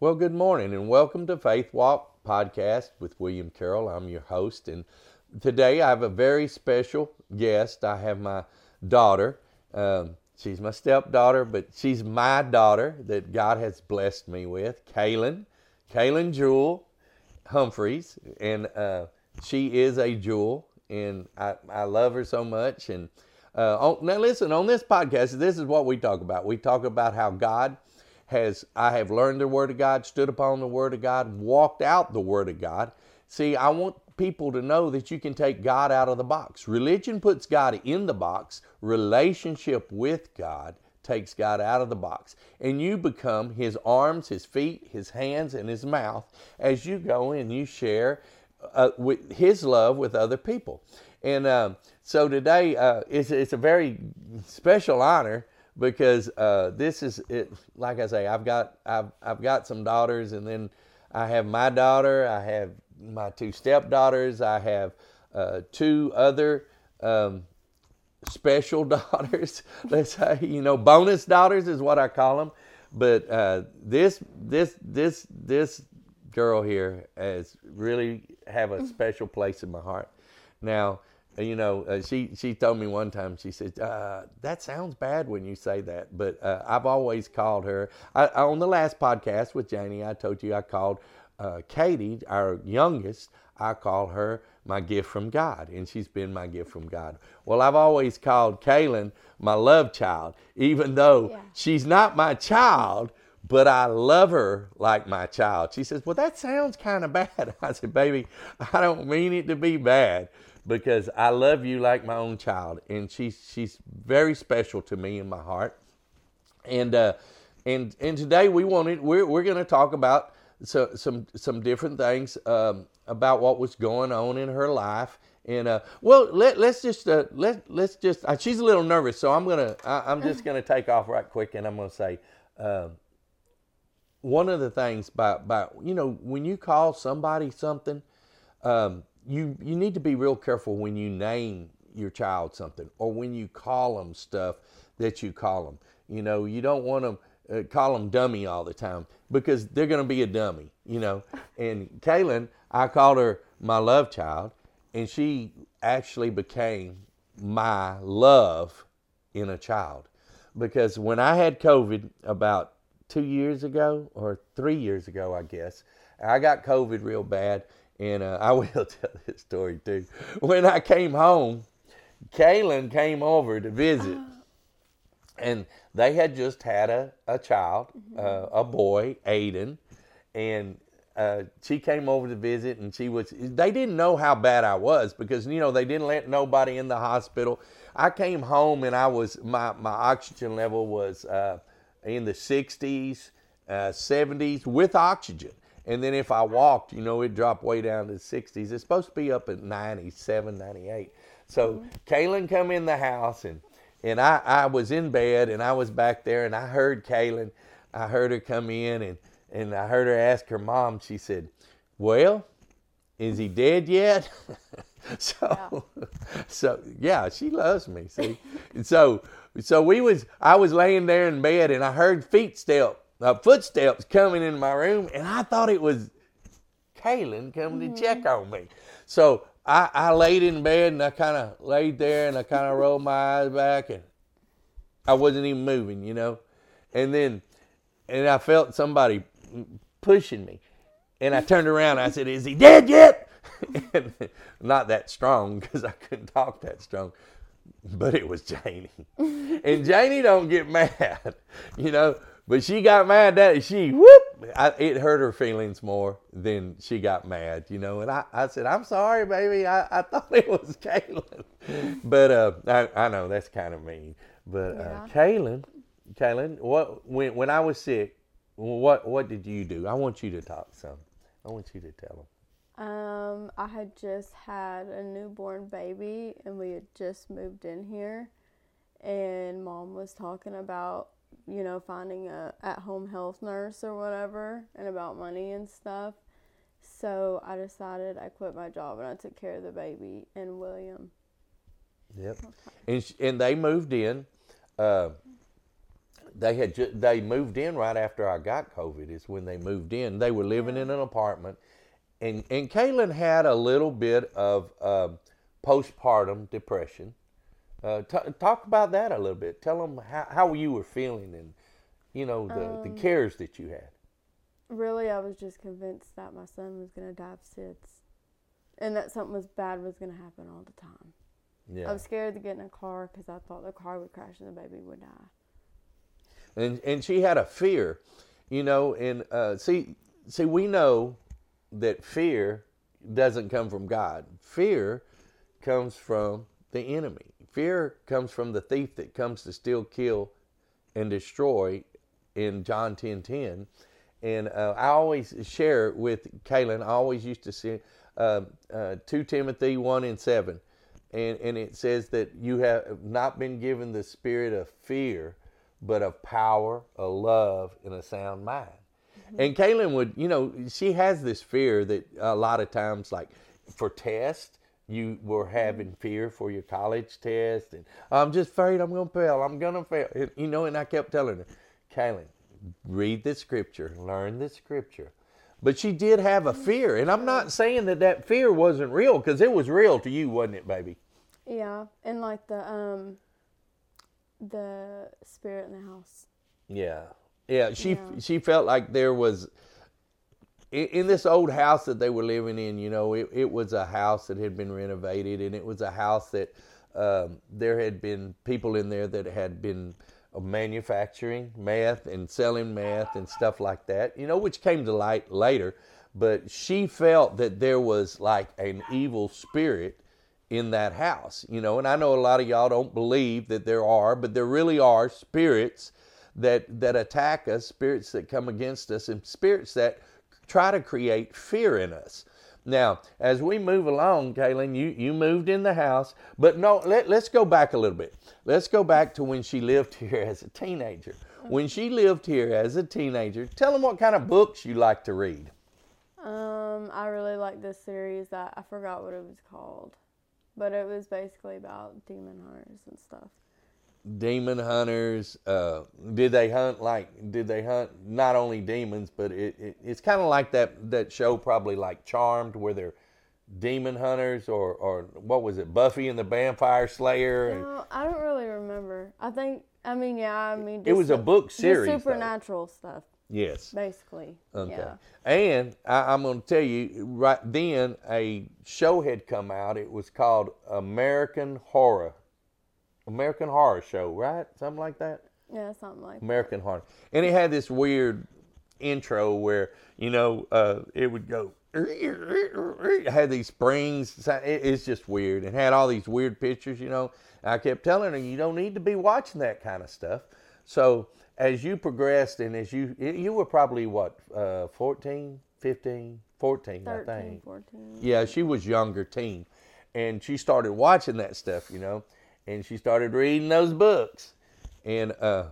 Well, good morning and welcome to Faith Walk Podcast with William Carroll. I'm your host, and today I have a very special guest. I have my daughter. Um, she's my stepdaughter, but she's my daughter that God has blessed me with, Kaylen, Kaylen Jewell Humphries, and uh, she is a jewel, and I, I love her so much. And uh, on, now, listen, on this podcast, this is what we talk about. We talk about how God has I have learned the Word of God, stood upon the Word of God, walked out the Word of God. See, I want people to know that you can take God out of the box. Religion puts God in the box, relationship with God takes God out of the box. And you become His arms, His feet, His hands, and His mouth as you go and you share uh, with His love with other people. And uh, so today, uh, it's, it's a very special honor because uh, this is it. Like I say, I've got I've I've got some daughters, and then I have my daughter. I have my two stepdaughters. I have uh, two other um, special daughters. Let's say you know bonus daughters is what I call them. But uh, this this this this girl here has really have a special place in my heart. Now you know, uh, she she told me one time. She said, uh, "That sounds bad when you say that," but uh, I've always called her. I, on the last podcast with Janie, I told you I called uh, Katie, our youngest. I call her my gift from God, and she's been my gift from God. Well, I've always called Kaylen my love child, even though yeah. she's not my child but I love her like my child. She says, Well, that sounds kind of bad. I said, Baby, I don't mean it to be bad because I love you like my own child, and she's she's very special to me in my heart. And uh, and and today we wanted we're we're going to talk about so, some some different things um, about what was going on in her life. And uh, well, let let's just uh, let let's just. Uh, she's a little nervous, so I'm gonna I, am just gonna take off right quick, and I'm gonna say. Um, one of the things by, by you know when you call somebody something um, you you need to be real careful when you name your child something or when you call them stuff that you call them. You know, you don't want to uh, call them dummy all the time because they're going to be a dummy. You know, and Kaylen, I called her my love child, and she actually became my love in a child because when I had COVID about two years ago or three years ago, I guess, I got COVID real bad and uh, I will tell this story too. When I came home, Kaylen came over to visit, and they had just had a, a child, mm-hmm. uh, a boy, Aiden, and uh, she came over to visit, and she was. They didn't know how bad I was because you know they didn't let nobody in the hospital. I came home and I was my my oxygen level was uh, in the 60s, 70s uh, with oxygen and then if I walked, you know, it dropped way down to the 60s. It's supposed to be up at 97, 98. So mm-hmm. Kaylen come in the house and and I, I was in bed and I was back there and I heard Kaylen. I heard her come in and, and I heard her ask her mom, she said, Well, is he dead yet? so yeah. so yeah, she loves me. See? so so we was I was laying there in bed and I heard feet step uh, footsteps coming in my room, and I thought it was Kaylen coming mm-hmm. to check on me. So I, I laid in bed and I kind of laid there and I kind of rolled my eyes back and I wasn't even moving, you know. And then, and I felt somebody pushing me, and I turned around. And I said, "Is he dead yet?" and not that strong because I couldn't talk that strong but it was Janie. and Janie don't get mad, you know. But she got mad that she whoop. I, it hurt her feelings more than she got mad, you know. And I, I said, I'm sorry, baby. I, I thought it was Kaylen. but uh, I, I know that's kind of mean. But uh, Kaylen, Kaylen, what when when I was sick, what what did you do? I want you to talk some. I want you to tell them. Um, I had just had a newborn baby, and we had just moved in here, and mom was talking about you know, finding a at home health nurse or whatever and about money and stuff. So I decided I quit my job and I took care of the baby and William. Yep. And, and they moved in. Uh, they had ju- they moved in right after I got COVID. Is when they moved in. They were living in an apartment, and and Kaylen had a little bit of uh, postpartum depression. Uh, t- talk about that a little bit. Tell them how, how you were feeling and you know the, Um, the cares that you had. Really, I was just convinced that my son was gonna die of SIDS, and that something was bad was gonna happen all the time. Yeah. I was scared to get in a car because I thought the car would crash and the baby would die. and and she had a fear, you know. And uh, see, see, we know that fear doesn't come from God. Fear comes from the enemy. Fear comes from the thief that comes to steal, kill, and destroy. In John ten ten, and uh, I always share with Kaylen. I always used to say uh, uh, two Timothy one and seven, and and it says that you have not been given the spirit of fear, but of power, a love, and a sound mind. And Kaylen would, you know, she has this fear that a lot of times, like for tests, you were having fear for your college test, and I'm just afraid I'm gonna fail. I'm gonna fail. You know, and I kept telling her, Kaylen, read the scripture, learn the scripture. But she did have a fear, and I'm not saying that that fear wasn't real, because it was real to you, wasn't it, baby? Yeah, and like the um, the spirit in the house. Yeah, yeah. She Yeah. she felt like there was in, this old house that they were living in. You know, it, it was a house that had been renovated, and it was a house that um, there had been people in there that had been uh, manufacturing meth and selling meth and stuff like that. You know, which came to light later. But she felt that there was like an evil spirit in that house, you know. And I know a lot of y'all don't believe that there are, but there really are spirits that that attack us, spirits that come against us, and spirits that try to create fear in us. Now, as we move along, Kaylen, you, you moved in the house, but no, let, let's go back a little bit. Let's go back to when she lived here as a teenager. When she lived here as a teenager, tell them what kind of books you like to read. Um, I really like this series that I forgot what it was called, but it was basically about demon hunters and stuff. Demon hunters uh, did they hunt like did they hunt not only demons but it, it it's kind of like that that show probably like charmed where they're demon hunters or or what was it buffy and the vampire slayer and No, I don't really remember. I think I mean yeah, I mean it was a book series though. supernatural stuff yes basically. okay Yeah. and I, i'm going to tell you right then a show had come out it was called american horror american horror show right something like that Yeah, something like that. American Horror, and it had this weird intro where you know uh, it would go. It had these springs. It's just weird, and had all these weird pictures. You know, I kept telling her you don't need to be watching that kind of stuff. So as you progressed, and as you you were probably what uh, 14, 15, 14, I think. 14. Yeah, she was younger teen, and she started watching that stuff, you know, and she started reading those books, and uh,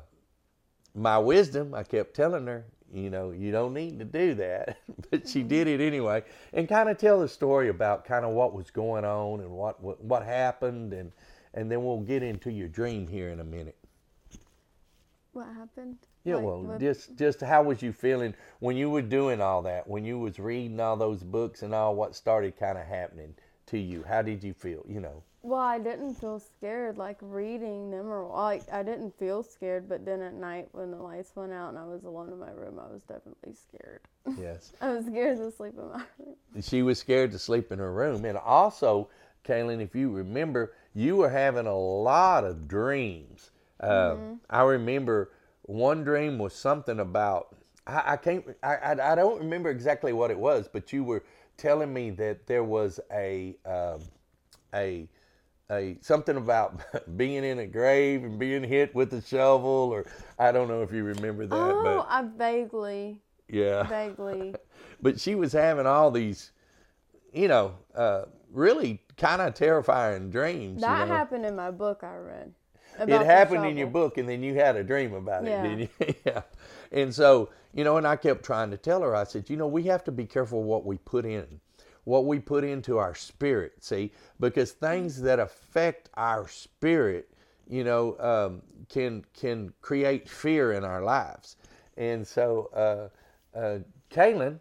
my wisdom, I kept telling her, you know, you don't need to do that, but she did it anyway, and kind of tell the story about kind of what was going on and what what, what happened, and and then we'll get into your dream here in a minute. What happened? Yeah, Like, well, what- just just how was you feeling when you were doing all that? When you was reading all those books and all, what started kind of happening to you? How did you feel? You know, Well, I didn't feel scared like reading them or like I didn't feel scared, but then at night when the lights went out and I was alone in my room, I was definitely scared. yes, I was scared to sleep in my room. she was scared to sleep in her room, and also, Kaylen, if you remember, you were having a lot of dreams. Uh, I remember one dream was something about I, I can't I, I I don't remember exactly what it was, but you were telling me that there was a um, a a something about being in a grave and being hit with a shovel, or I don't know if you remember that, oh, but I vaguely, yeah. vaguely. But she was having all these, you know, uh, really kind of terrifying dreams. you That know? happened in my book I read. It happened in your book, and then you had a dream about it, Yeah. didn't you? yeah. And so, you know, and I kept trying to tell her, I said, you know, we have to be careful what we put in, what we put into our spirit, see, because things that affect our spirit you know, um, can can create fear in our lives. And so, uh, uh, Kaylen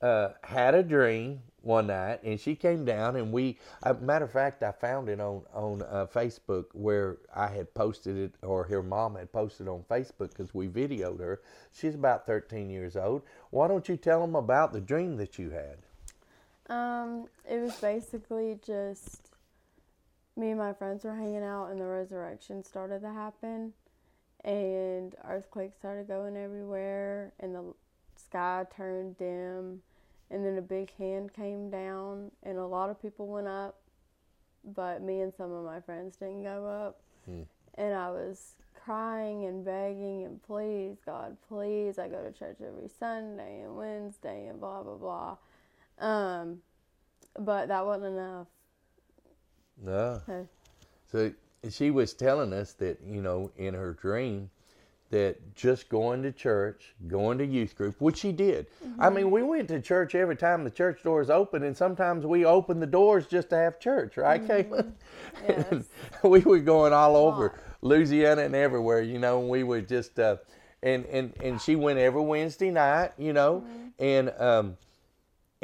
uh, had a dream one night, and she came down, and we. Uh, matter of fact, I found it on on uh, Facebook where I had posted it, or her mom had posted on Facebook because we videoed her. She's about 13 years old. Why don't you tell them about the dream that you had? Um, it was basically just me and my friends were hanging out, and the resurrection started to happen, and earthquakes started going everywhere, and the sky turned dim, and then a big hand came down, and a lot of people went up, but me and some of my friends didn't go up, Hmm. and I was crying and begging and please God, please, I go to church every Sunday and Wednesday and blah blah blah. Um, but that wasn't enough. No. So, So she was telling us that, you know, in her dream, that just going to church, going to youth group, which she did. I mean, we went to church every time the church doors open, and sometimes we opened the doors just to have church, right, Kaylen? yes. we were going all over. Louisiana and everywhere, you know, and we were just, uh, and, and, and she went every Wednesday night, you know, and, um,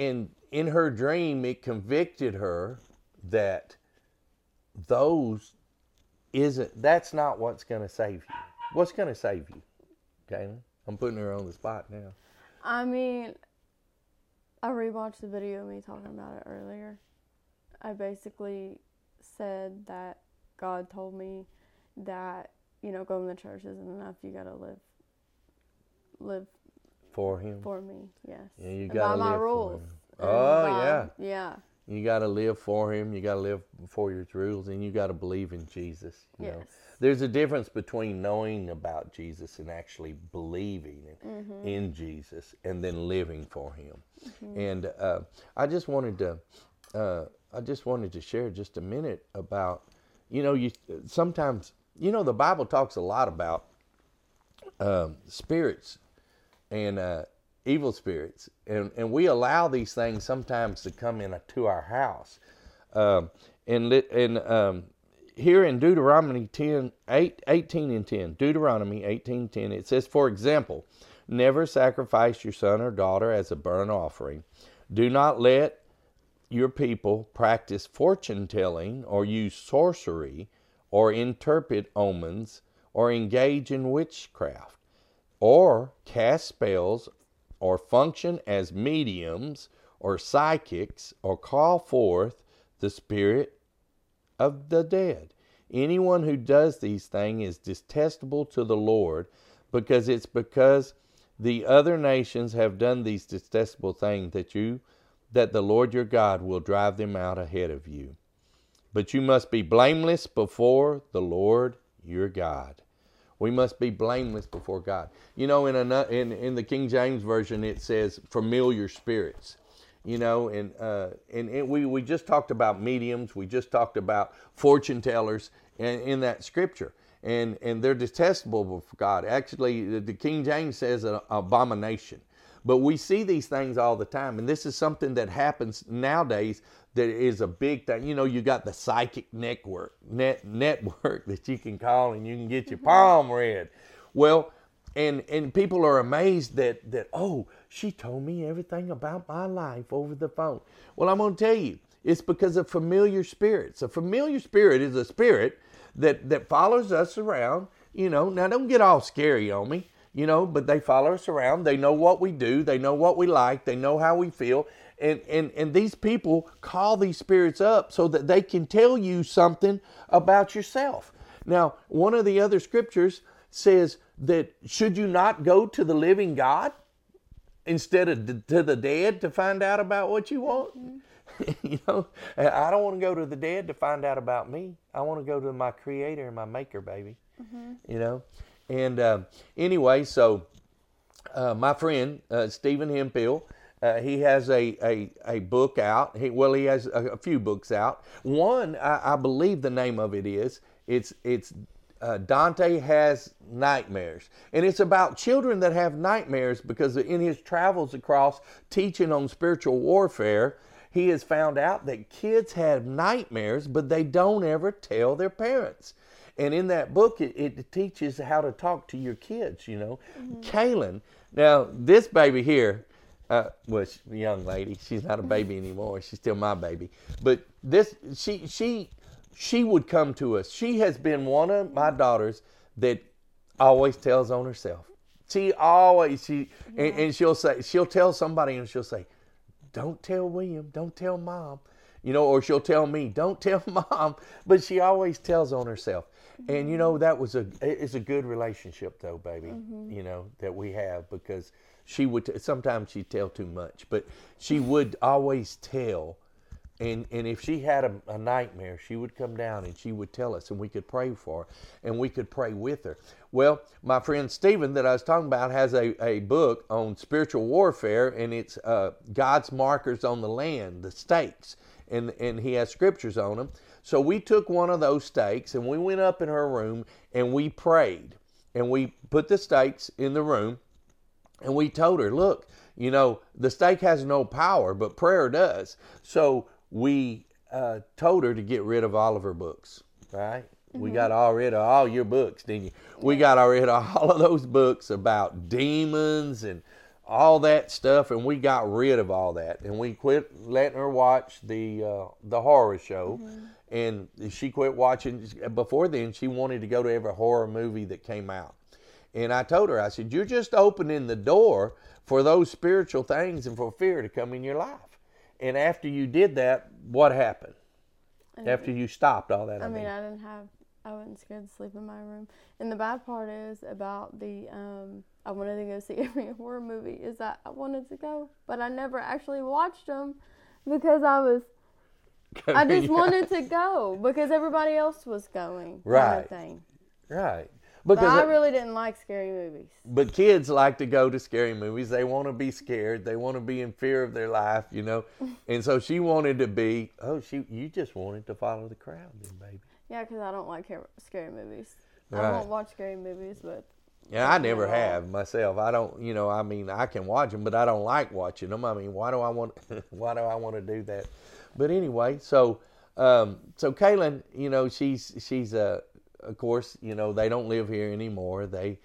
and in her dream, it convicted her that those isn't that's not what's going to save you. What's going to save you, Kaylen? I'm putting her on the spot now. I mean, I rewatched the video of me talking about it earlier. I basically said that God told me that you know going to church isn't enough. You got to live, live For him, for me. Yes. yeah, you got to by my live rules. for him. Oh by- yeah, Yeah. you got to live for him. You got to live for your rules, and you got to believe in Jesus. You know, Yes. there's a difference between knowing about Jesus and actually believing in, Mm-hmm. in Jesus, and then living for Him. And uh, I just wanted to, uh, I just wanted to share just a minute about, you know, you sometimes, you know, the Bible talks a lot about um, spirits and uh, evil spirits, and and we allow these things sometimes to come into our house. Um, and and um, here in Deuteronomy 10, 8, 18 and 10, Deuteronomy 18, 10, it says, For example, never sacrifice your son or daughter as a burnt offering. Do not let your people practice fortune telling or use sorcery or interpret omens or engage in witchcraft or cast spells or function as mediums or psychics or call forth the spirit of the dead. Anyone who does these things is detestable to the Lord because it's because the other nations have done these detestable things that you that the Lord your God will drive them out ahead of you. But you must be blameless before the Lord your God. We must be blameless before God. You know, in a, in in the King James version, it says familiar spirits. You know, and uh, and, and we we just talked about mediums. We just talked about fortune tellers in, in that scripture, and and they're detestable before God. Actually, the, the King James says an abomination. But we see these things all the time, and this is something that happens nowadays that is a big thing. You know, you got the psychic network, net network that you can call and you can get your mm-hmm. palm read. Well, and and people are amazed that that oh, she told me everything about my life over the phone. Well, I'm going to tell you, it's because of familiar spirits. A familiar spirit is a spirit that that follows us around. You know, now don't get all scary on me you know, but they follow us around. They know what we do. They know what we like. They know how we feel. And, and, and these people call these spirits up so that they can tell you something about yourself. Now, one of the other scriptures says that should you not go to the living God instead of d- to the dead to find out about what you want? you know, I don't want to go to the dead to find out about me. I want to go to my creator and my maker, baby. You know? And um, anyway, so uh, my friend uh, Stephen Hemphill, uh, he has a, a, a book out. He, well, he has a, a few books out. One, I, I believe the name of it is it's it's uh, Dante has nightmares, and it's about children that have nightmares because in his travels across teaching on spiritual warfare, he has found out that kids have nightmares, but they don't ever tell their parents. And in that book, it, it teaches how to talk to your kids, you know. Kaylen, now this baby here, uh, well, she's a young lady. She's not a baby anymore. She's still my baby. But this, she, she, she would come to us. She has been one of my daughters that always tells on herself. She always she and, and she'll say she'll tell somebody and she'll say, "Don't tell William. Don't tell mom." You know, or she'll tell me, "Don't tell mom." But she always tells on herself. And you know that was a it's a good relationship though, baby. You know that we have because she would sometimes she'd tell too much, but she would always tell and and if she had a, a nightmare, she would come down and she would tell us, and we could pray for her, and we could pray with her. Well, my friend Stephen that I was talking about has a, a book on spiritual warfare, and it's uh, God's markers on the land, the stakes, and and he has scriptures on them. So we took one of those stakes and we went up in her room and we prayed, and we put the stakes in the room, and we told her, look, you know, the stake has no power, but prayer does. So we uh, told her to get rid of all of her books, right? We got all rid of all your books, didn't you? We got all rid of all of those books about demons and all that stuff, and we got rid of all that, and we quit letting her watch the uh, the horror show, and she quit watching. Before then, she wanted to go to every horror movie that came out. And I told her, I said, You're just opening the door for those spiritual things and for fear to come in your life. And after you did that, what happened? After you stopped all that, I, I mean, mean. I didn't have, I wasn't scared to sleep in my room. And the bad part is about the, um, I wanted to go see every horror movie, is that I wanted to go, but I never actually watched them because I was, I just wanted to go because everybody else was going. Kind Right. of thing. Right. But Because I really didn't like scary movies. but kids like to go to scary movies. They want to be scared. They want to be in fear of their life, you know. And so she wanted to be. Oh, she you just wanted to follow the crowd, then, baby. Yeah, because I don't like scary movies. Right. I won't watch scary movies, but Yeah, I never have myself. I don't, you know, I mean, I can watch them, but I don't like watching them. I mean, why do I want, why do I want to do that? But anyway, so, um, so Kaylen, you know, she's, she's, uh, of course, you know, they don't live here anymore. They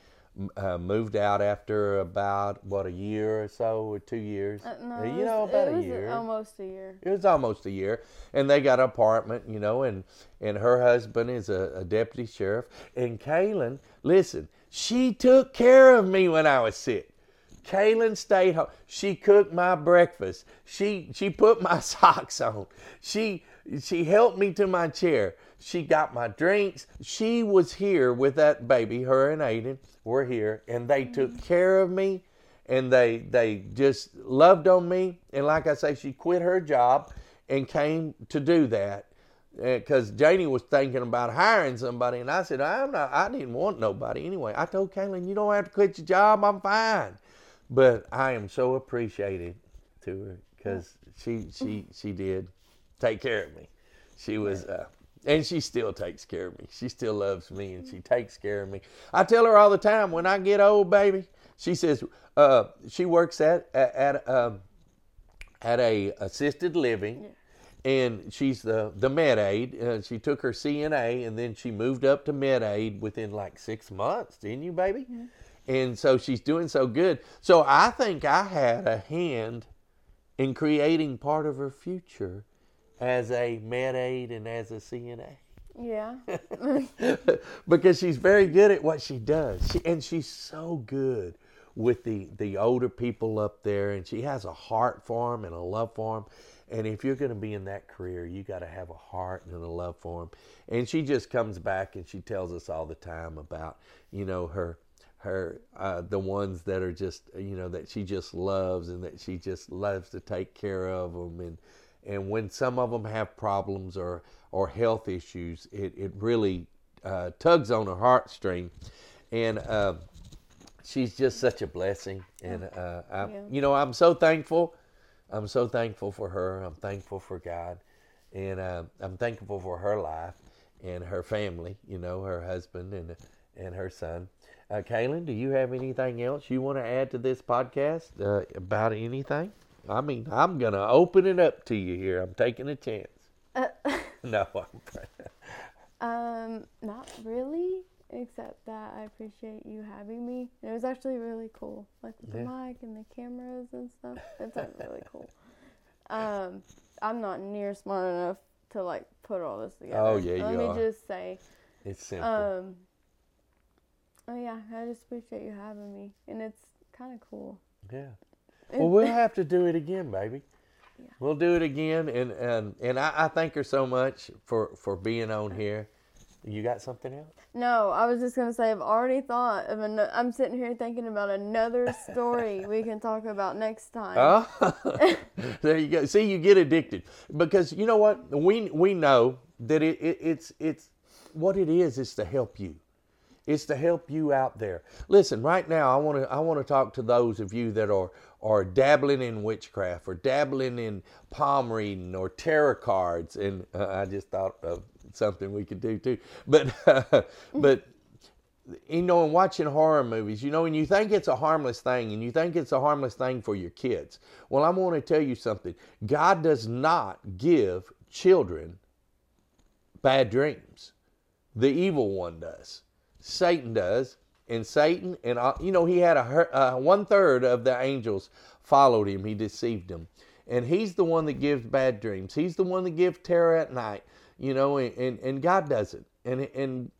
uh, moved out after about, what, a year or so, or two years? uh, no, you know, was- about it a was year. almost a year. It was almost a year, and they got an apartment, you know, and and her husband is a, a deputy sheriff. And Kaylen, listen, she took care of me when I was sick. Kaylen stayed home. She cooked my breakfast. She she put my socks on. She she helped me to my chair. She got my drinks. She was here with that baby. Her and Aiden were here, and they took mm-hmm. care of me and they they just loved on me and like i say she quit her job and came to do that eh, because janie was thinking about hiring somebody and i said i'm not i didn't want nobody anyway. I told kaylen you don't have to quit your job i'm fine. But i am so appreciative to her because she she mm-hmm. she did take care of me. She was uh, and she still takes care of me. She still loves me and she takes care of me. I tell her all the time when I get old, baby. She says uh, she works at at at, um, at a assisted living, and she's the the med aid. Uh, she took her CNA and then she moved up to med aid within like six months. Didn't you, baby? And so she's doing so good. So I think I had a hand in creating part of her future as a med aid and as a CNA Yeah. because she's very good at what she does. She, and she's so good with the, the older people up there, and she has a heart for them and a love for them. And if you're going to be in that career, you got to have a heart and a love for them. And she just comes back and she tells us all the time about, you know, her her uh, the ones that are just you know that she just loves and that she just loves to take care of them and and when some of them have problems or or health issues it, it really uh, tugs on her heartstring and uh, she's just such a blessing. And uh, I, Yeah. you know i'm so thankful. I'm so thankful for her. I'm thankful for god. And uh, i'm thankful for her life and her family you know her husband and and her son. Uh, Kaylen, do you have anything else you want to add to this podcast uh, about anything? I mean, I'm going to open it up to you here. I'm taking a chance. Uh, No, I'm, Um, not really, except that I appreciate you having me. It was actually really cool, like with the mic and the cameras and stuff. It's like really cool. Um, I'm not near smart enough to like put all this together. Oh, yeah, Let you me are. just say, It's simple. um, oh yeah, I just appreciate you having me, and it's kind of cool. yeah. Well, we'll have to do it again, baby. Yeah. We'll do it again, and and and I, I thank her so much for for being on here. You got something else? No, I was just gonna say I've already thought of an. I'm sitting here thinking about another story we can talk about next time. Oh, there you go. See, you get addicted because you know what? We we know that it, it it's it's what it is is to help you. It's to help you out there. Listen, right now, I want to I want to talk to those of you that are are dabbling in witchcraft or dabbling in palm reading or tarot cards. And uh, I just thought of something we could do too. But but you know, and watching horror movies, you know, and you think it's a harmless thing, and you think it's a harmless thing for your kids. Well, I want to tell you something. God does not give children bad dreams. The evil one does. Satan does, and Satan, and uh, you know, he had a uh, one third of the angels followed him. He deceived them, and he's the one that gives bad dreams. He's the one that gives terror at night. You know, and and, and God does it, and and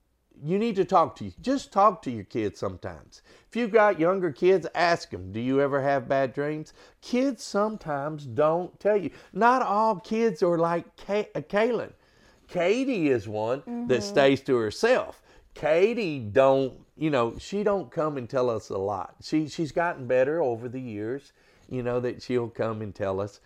you need to talk to you. Just talk to your kids sometimes. If you've got younger kids, ask them, do you ever have bad dreams? Kids sometimes don't tell you. Not all kids are like Kay- uh, Kaylen. Katie is one that stays to herself. Katie don't, you know, she don't come and tell us a lot. She she's gotten better over the years, you know, that she'll come and tell us,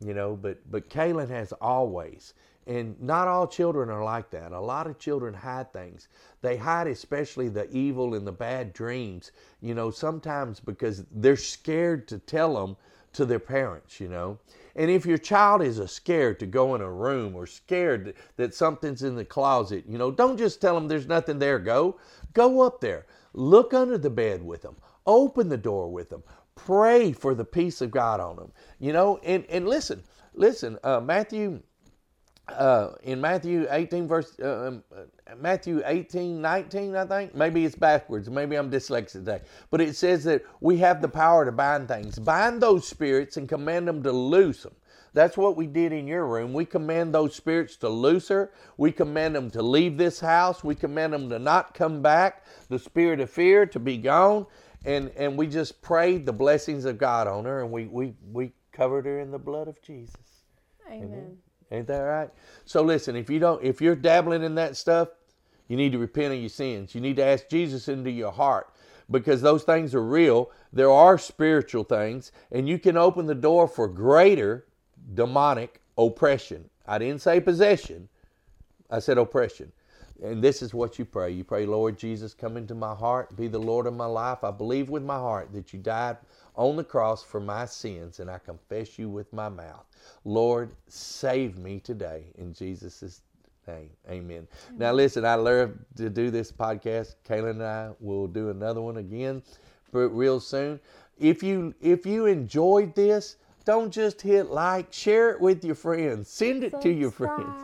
you know, but but Kaylen has always and not all children are like that. A lot of children hide things. They hide especially the evil and the bad dreams, you know, sometimes because they're scared to tell them to their parents, you know. And if your child is scared to go in a room or scared that something's in the closet, you know, don't just tell them there's nothing there. Go, go up there, look under the bed with them, open the door with them, pray for the peace of God on them, you know. And and listen, listen, uh, Matthew uh, in Matthew 18 verse uh, um, uh, Matthew 18 19 I think. Maybe it's backwards. Maybe I'm dyslexic today. But it says that we have the power to bind things. Bind those spirits and command them to loose them that's what we did in your room we command those spirits to loose her we command them to leave this house we command them to not come back the spirit of fear to be gone and and we just prayed the blessings of God on her and we we we covered her in the blood of Jesus Amen. Ain't that right? So listen, if you don't if you're dabbling in that stuff, you need to repent of your sins. You need to ask Jesus into your heart because those things are real. There are spiritual things and you can open the door for greater demonic oppression. I didn't say possession. I said oppression. And this is what you pray. You pray, Lord Jesus, come into my heart, be the Lord of my life. I believe with my heart that you died on the cross for my sins, and I confess you with my mouth. Lord, save me today in Jesus' name. Amen. Now, listen, I love to do this podcast. Kaylen and I will do another one again real soon. If you if you enjoyed this, don't just hit like, share it with your friends, send it to your friends.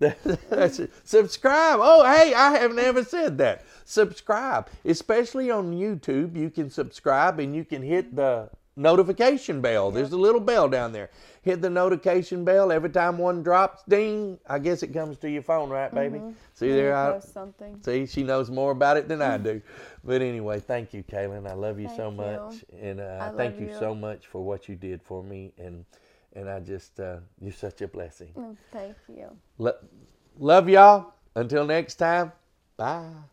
Subscribe. Subscribe. Oh, hey, I have never said that. Subscribe, especially on YouTube. You can subscribe and you can hit the notification bell. There's a little bell down there. Hit the notification bell every time one drops. Ding! I guess it comes to your phone, right, baby? See When there, I, something. See, she knows more about it than I do. But anyway, thank you, Kaylen. I love you so you. much, and uh, I thank you you. so much for what you did for me, and and I just uh, you're such a blessing. Mm, Thank you. Lo- love y'all. Until next time, bye.